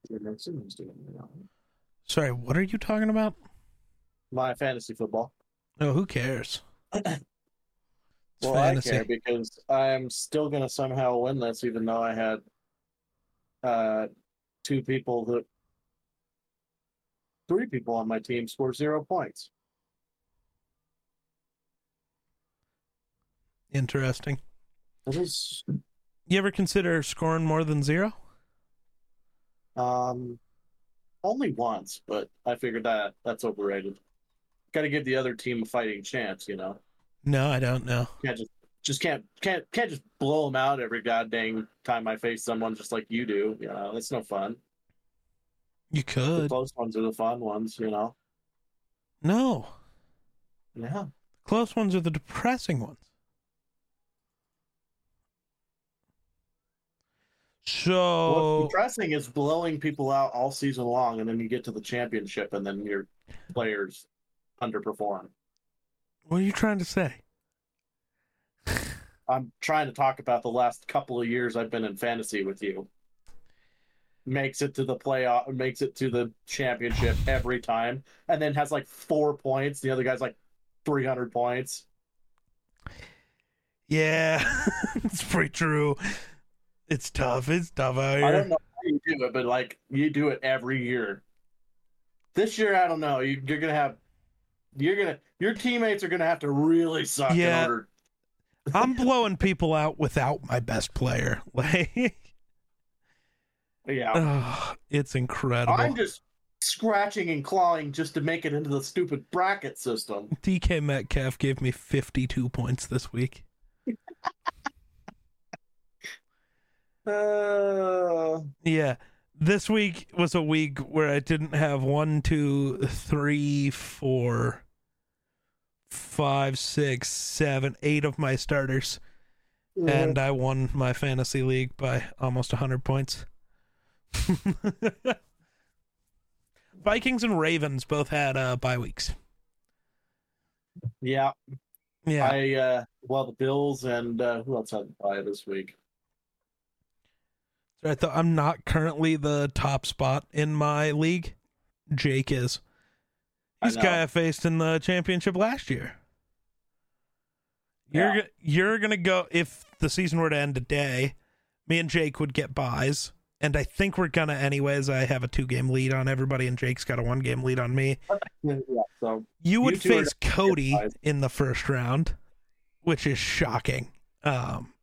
Your next is doing it now. Sorry, what are you talking about? My fantasy football. Oh, who cares? Well, fantasy. I care because I'm still gonna somehow win this, even though I had uh two people that three people on my team score zero points. Interesting. It is You ever consider scoring more than zero? um only once, but I figured that that's overrated. Got to give the other team a fighting chance, you know. No, I don't know. Can't just just can't can't can't just blow them out every goddamn time I face someone just like you do. You know, that's no fun. You The could. close ones are the fun ones, you know. No. Yeah. Close ones are the depressing ones. What's So depressing is blowing people out all season long, and then you get to the championship, and then your players underperform. what are you trying to say? I'm trying to talk about the last couple of years I've been in fantasy with you. Makes it to the playoff, makes it to the championship every time, and then has like four points. The other guy's like 300 points. Yeah, it's pretty true. It's tough. It's tough out here. I don't know how you do it, but like you do it every year. This year, I don't know. You, you're gonna have, you're gonna, your teammates are gonna have to really suck Yeah. in order. I'm blowing people out without my best player. Like, Yeah, it's incredible. I'm just, scratching and clawing just to make it into the stupid bracket system. DK Metcalf gave me 52 points this week. Uh, Yeah. This week was a week where I didn't have one, two, three, four, five, six, seven, eight of my starters. And I won my fantasy league by almost 100 points. Vikings and Ravens both had uh, bye weeks. yeah, Yeah. I uh, well the Bills and uh, who else had a bye this week? I thought I'm not currently the top spot in my league. Jake is. He's the guy I faced in the championship last year. You're you're gonna go if the season were to end today. Me and Jake would get buys, and I think we're gonna anyways. I have a two game lead on everybody, and Jake's got a one game lead on me. Yeah, so You would are face Cody in the first round, which is shocking. Um,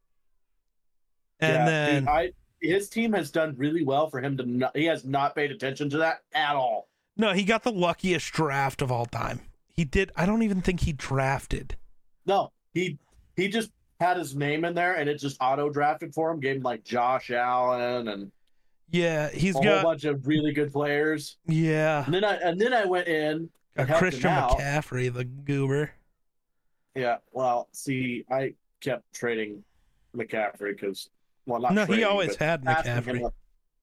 and yeah, then dude, I his team has done really well for him to not, he has not paid attention to that at all. No, he got the luckiest draft of all time. He did. I don't even think he drafted. No, he he just had his name in there and it just auto drafted for him. Gave him like Josh Allen and Yeah, he's a whole got. bunch of really good players. Yeah, And then I and then I went in and Christian. McCaffrey, the goober. Yeah, well, see, I kept trading McCaffrey because well, not no, he always had McCaffrey. him-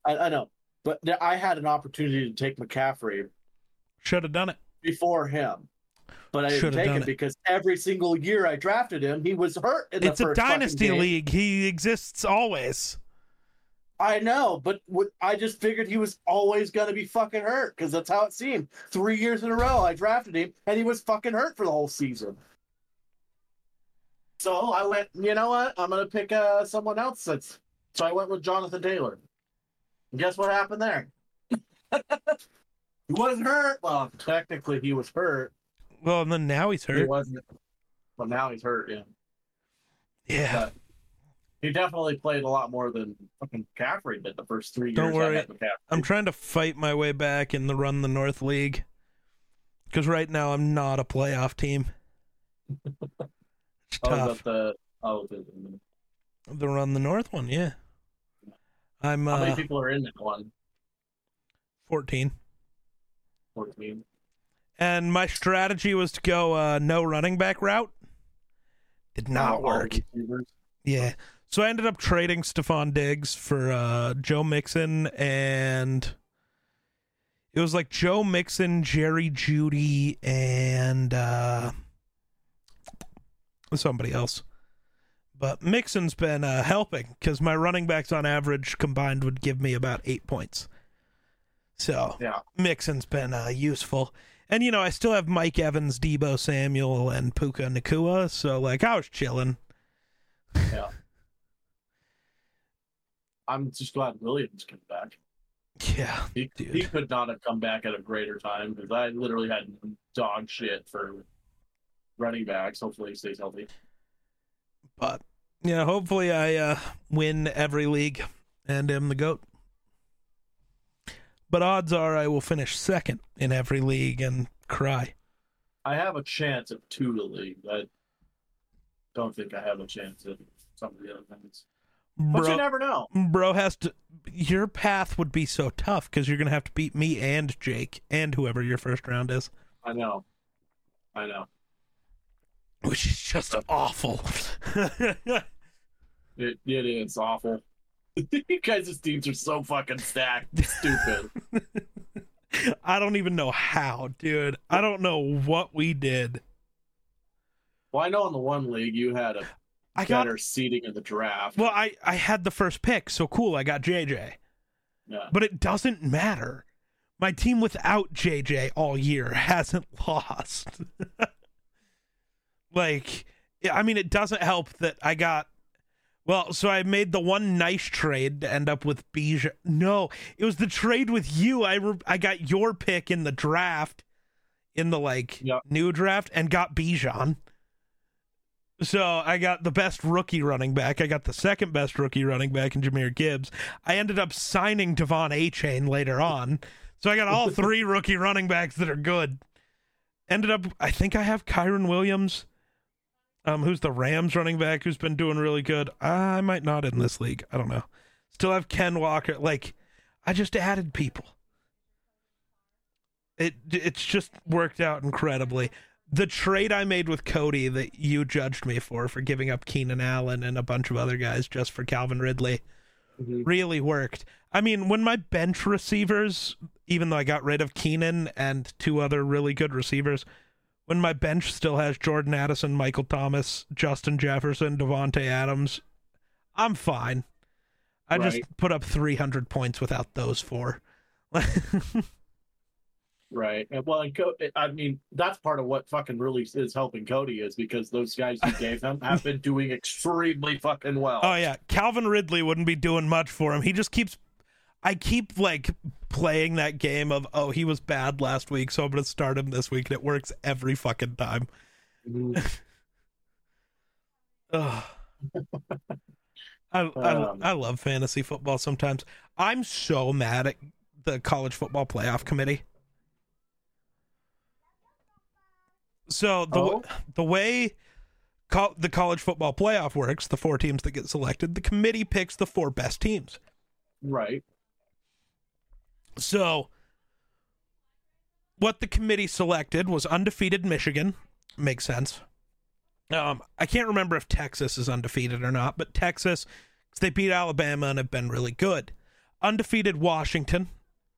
I, I know, but I had an opportunity to take McCaffrey Should have done it. before him, but I didn't Should've take him it. because every single year I drafted him, he was hurt in It's a dynasty league. He exists always. I know, but what, I just figured he was always going to be fucking hurt because that's how it seemed. Three years in a row, I drafted him, and he was fucking hurt for the whole season. So I went, you know what? I'm going to pick uh, someone else. That's so I went with Jonathan Taylor. And guess what happened there? he wasn't hurt. Well, technically, he was hurt. Well, and then now he's hurt. He wasn't. But now he's hurt. Yeah, Yeah. but he definitely played a lot more than fucking McCaffrey did the first three years. Don't worry. Had McCaffrey. I'm trying to fight my way back in the Run the North League. Because right now I'm not a playoff team. It's Oh, tough. that the oh the, The Run the North one, yeah. I'm How many uh, people are in that one? 14. 14. And my strategy was to go uh, no running back route. Did not Oh, work. Yeah. So I ended up trading Stefon Diggs for uh, Joe Mixon and it was like Joe Mixon, Jerry Jeudy, and uh, somebody else. But Mixon's been uh, helping because my running backs on average combined would give me about eight points. So Yeah. Mixon's been uh, useful. And, you know, I still have Mike Evans, Deebo Samuel, and Puka Nacua. So, like, I was chilling. I'm just glad Williams came back. Yeah. He, Dude. he could not have come back at a greater time because I literally had dog shit for running backs. Hopefully he stays healthy. But yeah, hopefully I uh, win every league and am the goat. But odds are I will finish second in every league and cry. I have a chance of two to league. I don't think I have a chance of some of the other things. But you never know. bro has to. Your path would be so tough because you're gonna have to beat me and Jake and whoever your first round is, I know. I know. which is just awful. It, it is awful. you guys' teams are so fucking stacked. Stupid. I don't even know how, dude. I don't know what we did. well, I know in the one league you had a I got better seating in the draft. well. I I had the first pick, so cool. I got JJ. yeah. But it doesn't matter. My team without JJ all year hasn't lost. like, I mean, it doesn't help that I got. Well, so I made the one nice trade to end up with Bijan. No, it was the trade with you. I re- I got your pick in the draft, in the like new draft, and got Bijan. So I got the best rookie running back. I got the second best rookie running back in Jahmyr Gibbs. I ended up signing De'Von Achane later on. So I got all three rookie running backs that are good. Ended up, I think I have Kyren Williams, um, who's the Rams running back, who's been doing really good. I might not in this league. I don't know. Still have Ken Walker. Like, I just added people. It it's just worked out incredibly. The trade I made with Cody that you judged me for for giving up Keenan Allen and a bunch of other guys just for Calvin Ridley Mhm. really worked. I mean, when my bench receivers, even though I got rid of Keenan and two other really good receivers, when my bench still has Jordan Addison, Michael Thomas, Justin Jefferson, Davante Adams, I'm fine. I Right. just put up 300 points without those four. Right. And well, and Co- I mean, that's part of what fucking really is helping Cody is because those guys you gave him have been doing extremely fucking well. Oh yeah, Calvin Ridley wouldn't be doing much for him. He just keeps I keep like playing that game of oh he was bad last week, so I'm gonna start him this week, and it works every fucking time. Mhm. Ugh. I, I Um. I love fantasy football sometimes. I'm so mad at the college football playoff committee. So the w- Oh? the way co- the college football playoff works, the four teams that get selected, the committee picks the four best teams. Right. So, what the committee selected was undefeated Michigan. Makes sense. Um, I can't remember if Texas is undefeated or not, but Texas, they beat Alabama and have been really good. Undefeated Washington,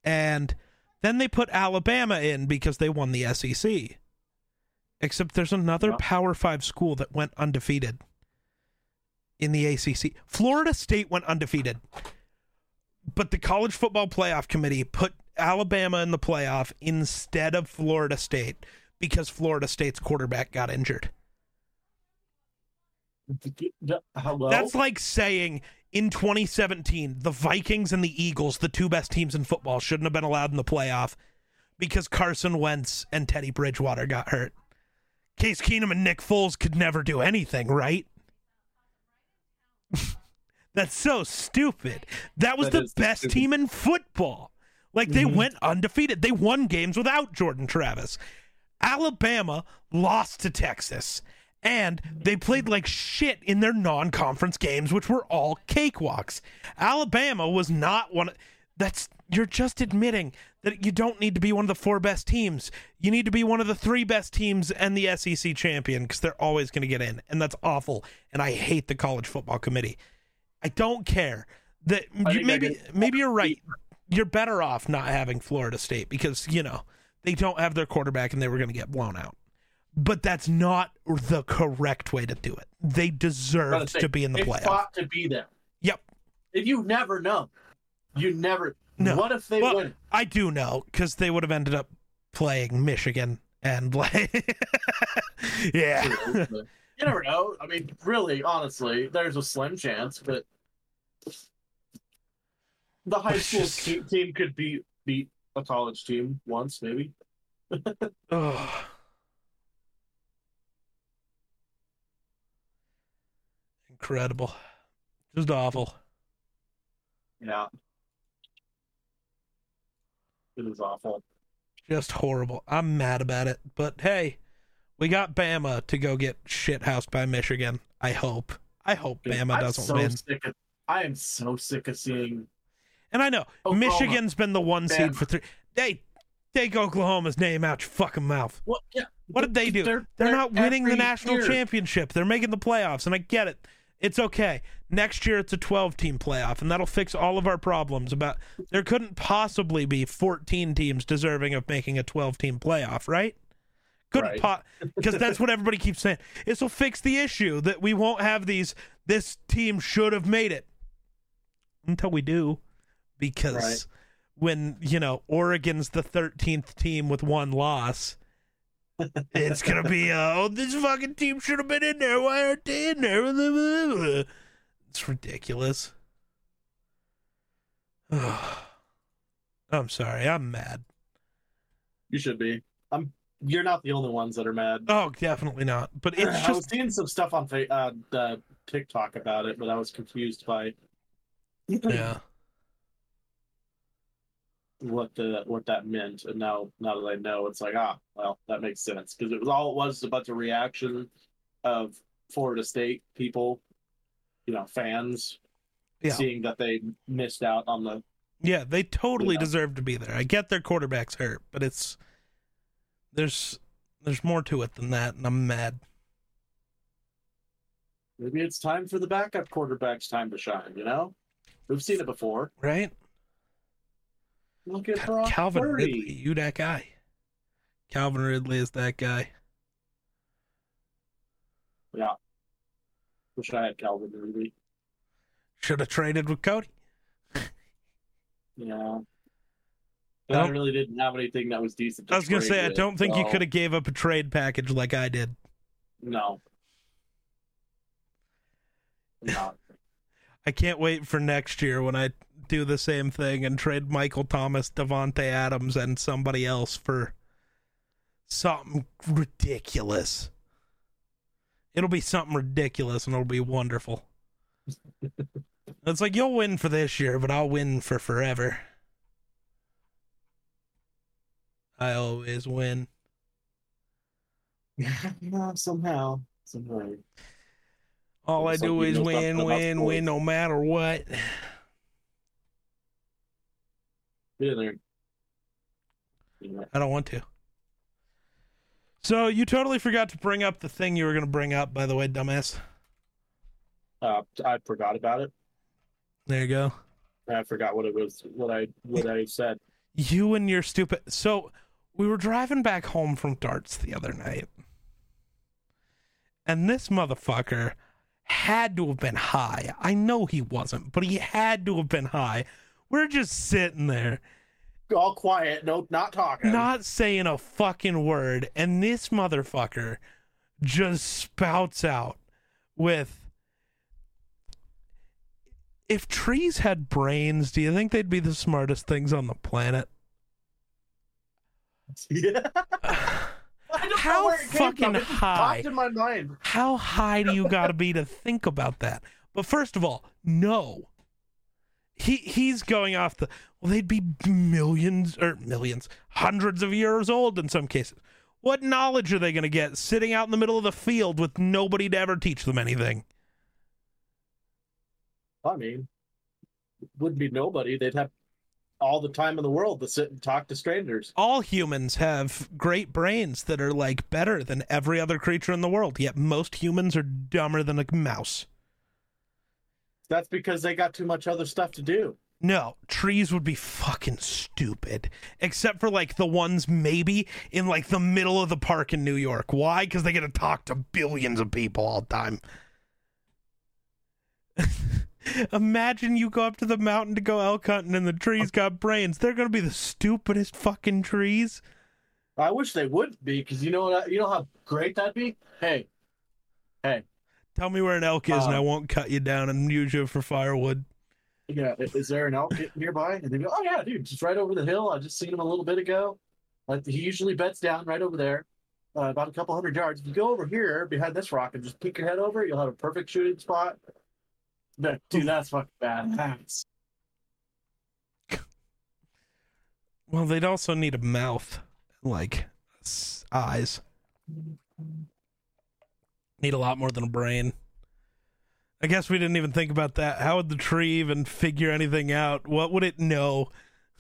and then they put Alabama in because they won the SEC. Except there's another Yeah. Power Five school that went undefeated in the ACC. Florida State went undefeated but the college football playoff committee put Alabama in the playoff instead of Florida State because Florida State's quarterback got injured. Hello. That's like saying in 2017 the Vikings and the Eagles, the two best teams in football, shouldn't have been allowed in the playoff because Carson Wentz and Teddy Bridgewater got hurt. Case Keenum and Nick Foles could never do anything, right? That's so stupid. That was That the best stupid. team in football. Like they Mhm. went undefeated. They won games without Jordan Travis. Alabama lost to Texas. And they played like shit in their non conference games, which were all cakewalks. Alabama was not one. That's you're just admitting that you don't need to be one of the four best teams. You need to be one of the three best teams and the SEC champion because they're always going to get in, and that's awful. And I hate the college football committee. I don't care that you, maybe maybe you're right. You're better off not having Florida State because you know they don't have their quarterback and they were going to get blown out. But that's not the correct way to do it. They deserved say, to be in the they playoff. fought to be there. Yep. And you never know. You never. No. What if they Well, win? I do know because they would have ended up playing Michigan and like, yeah. you never know. I mean, really, honestly, there's a slim chance, but the high school just- team could beat beat a college team once, maybe. Ugh. Incredible. Just awful. Yeah. It is awful. Just horrible. I'm mad about it. But hey, we got Bama to go get shithoused by Michigan. I hope. I hope Dude, Bama I'm doesn't so win. Sick of, I am so sick of seeing. And I know Oklahoma. Michigan's been the one seed for three. Hey, take Oklahoma's name out your fucking mouth. What? Yeah. What did they do? They're, They're not winning the national year. championship. They're making the playoffs, and I get it. It's okay. Next year it's a 12 team playoff, and that'll fix all of our problems about there couldn't possibly be 14 teams deserving of making a 12 team playoff, right? Couldn't Right. po- because that's what everybody keeps saying. This will fix the issue that we won't have these this team should have made it. Until we do. Because Right. when, you know, Oregon's the 13th team with one loss, it's gonna be uh, oh this fucking team should have been in there. Why aren't they in there? It's ridiculous. I'm sorry, I'm mad. You should be. I'm. You're not the only ones that are mad. Oh, definitely not. But it's I was seeing some stuff on uh, uh, TikTok about it, but I was confused by. yeah. What the what that meant, and now now that I know, it's like ah, well, that makes sense because it was all it was a bunch of reaction of Florida State people, you know, fans Yeah. seeing that they missed out on the Yeah, they totally Yeah. deserve to be there. I get their quarterback's hurt, but it's there's there's more to it than that, and I'm mad. maybe it's time for the backup quarterback's time to shine. You know, we've seen it before. Right? Look at Brock Calvin. Ridley, you that guy. Calvin Ridley is that guy. Yeah. Wish I had Calvin Ridley. Should have traded with Cody. Yeah. I But I, don't- really didn't have anything that was decent. To I was gonna say I don't think you could have gave up a trade package like I did. No. No. I can't wait for next year when I do the same thing and trade Michael Thomas, Davante Adams, and somebody else for something ridiculous. It'll be something ridiculous and it'll be wonderful. it's like you'll win for this year, but I'll win for forever. I always win. somehow. Somehow. All I do is win, win, win, no matter what. Yeah, there. Yeah. I don't want to. So you totally forgot to bring up the thing you were going to bring up, by the way, dumbass. Uh, I forgot about it. There you go. I forgot what it was. What I what I said. You and your stupid. So we were driving back home from darts the other night, and this motherfucker had to have been high. I know he wasn't, but he had to have been high. We're just sitting there, All quiet. No, not talking. not saying a fucking word, and this motherfucker just spouts out with if trees had brains, do you think they'd be the smartest things on the planet? Yeah. How know where it came fucking from. High? in my mind. How high do you got to be to think about that? But first of all, no. He he's going off the well. They'd be millions or millions, hundreds of years old in some cases. What knowledge are they going to get sitting out in the middle of the field with nobody to ever teach them anything? I mean, wouldn't be nobody. They'd have all the time in the world to sit and talk to strangers. All humans have great brains that are like better than every other creature in the world. Yet most humans are dumber than a mouse. That's because they got too much other stuff to do. No, trees would be fucking stupid. Except for like the ones maybe in like the middle of the park in New York. Why? Because they get to talk to billions of people all the time. Imagine you go up to the mountain to go elk hunting and the trees got brains. They're gonna be the stupidest fucking trees. I wish they would be, because you know what? You know how great that'd be. Hey, hey, Tell me where an elk is and Uh, I won't cut you down and use you for firewood. yeah, is there an elk nearby? And they go, oh yeah, dude, just right over the hill. I just seen him a little bit ago. Like he usually beds down right over there, uh, about a couple hundred yards. If you go over here behind this rock and just peek your head over, you'll have a perfect shooting spot. But, dude, that's fucking bad. badass. Well, they'd also need a mouth, like eyes. Need a lot more than a brain. I guess we didn't even think about that. How would the tree even figure anything out? What would it know?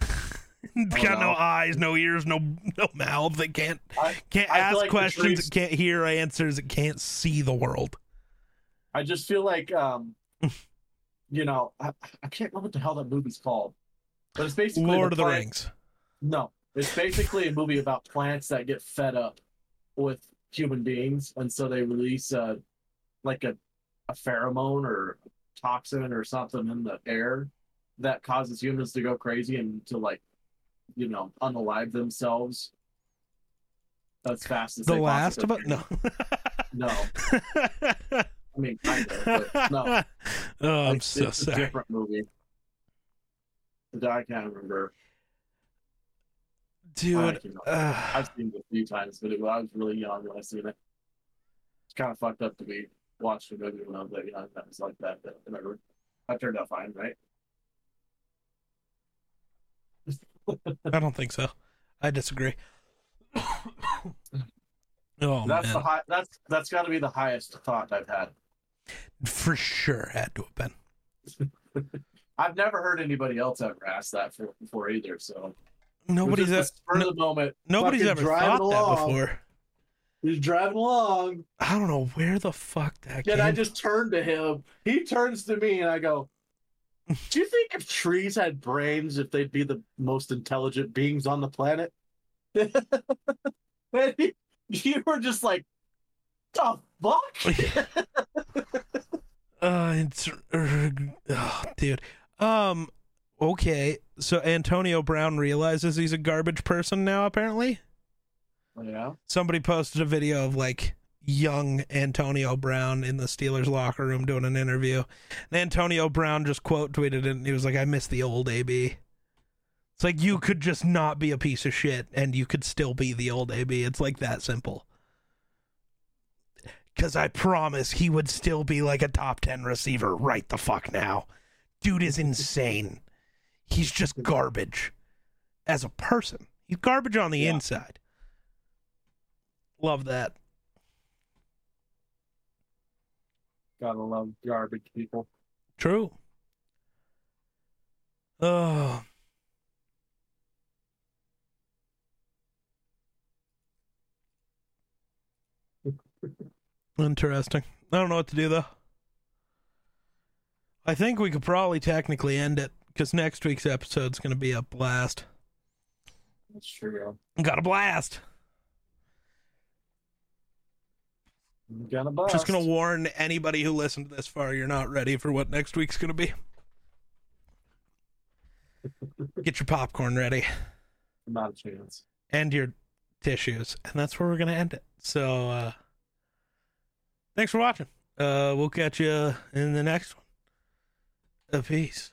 it's got no eyes, no ears, no no mouth. It can't I, can't I ask like questions. It can't hear answers. It can't see the world. I just feel like, um, you know, I, I can't remember what the hell that movie's called, but it's basically Lord of the Rings. No, it's basically a movie about plants that get fed up with human beings, and so they release a like a a pheromone or toxin or something in the air that causes humans to go crazy and to like, you know, unalive themselves as fast as The they last of it? No. No, I mean, kind of, but no. oh, I'm It's- so it's a sorry. different movie. I can't remember. I Dude, uh, I've seen it a few times, but it, I was really young when I seen it. It's kind of fucked up to be watching a movie when I was that young. That was like that, but whatever. I turned out fine, right? I don't think so. I disagree. oh that's man, the high. That's that's got to be the highest thought I've had. for sure had to have been. I've never heard anybody else ever ask that for, before either. So Nobody's it e- was just a spur no- the moment. nobody's ever thought that before. He's driving along, I don't know where the fuck that and came. I just turned to him. He turns to me, and I go, "Do you think if trees had brains, if they'd be the most intelligent beings on the planet?" and he, you were just like, "The fuck." Uh, it's uh, oh, dude. Um, okay. So Antonio Brown realizes he's a garbage person now. Apparently, yeah. somebody posted a video of like young Antonio Brown in the Steelers locker room doing an interview, and Antonio Brown just quote tweeted it. and He was like, "I miss the old AB." It's like you could just not be a piece of shit, and you could still be the old AB. It's like that simple. Because I promise he would still be like a top 10 receiver right the fuck now. Dude is insane. He's just garbage as a person. He's garbage on the Yeah. inside. Love that. Gotta love garbage people. True. Oh. Interesting. I don't know what to do though. I think we could probably technically end it because next week's episode's going to be a blast. That's true. Got a blast. I'm gonna bust. Just going to warn anybody who listened to this far you're not ready for what next week's going to be. Get your popcorn ready. Not a chance. and your tissues. And that's where we're going to end it. So, uh, thanks for watching. Uh, we'll catch you in the next one. A peace.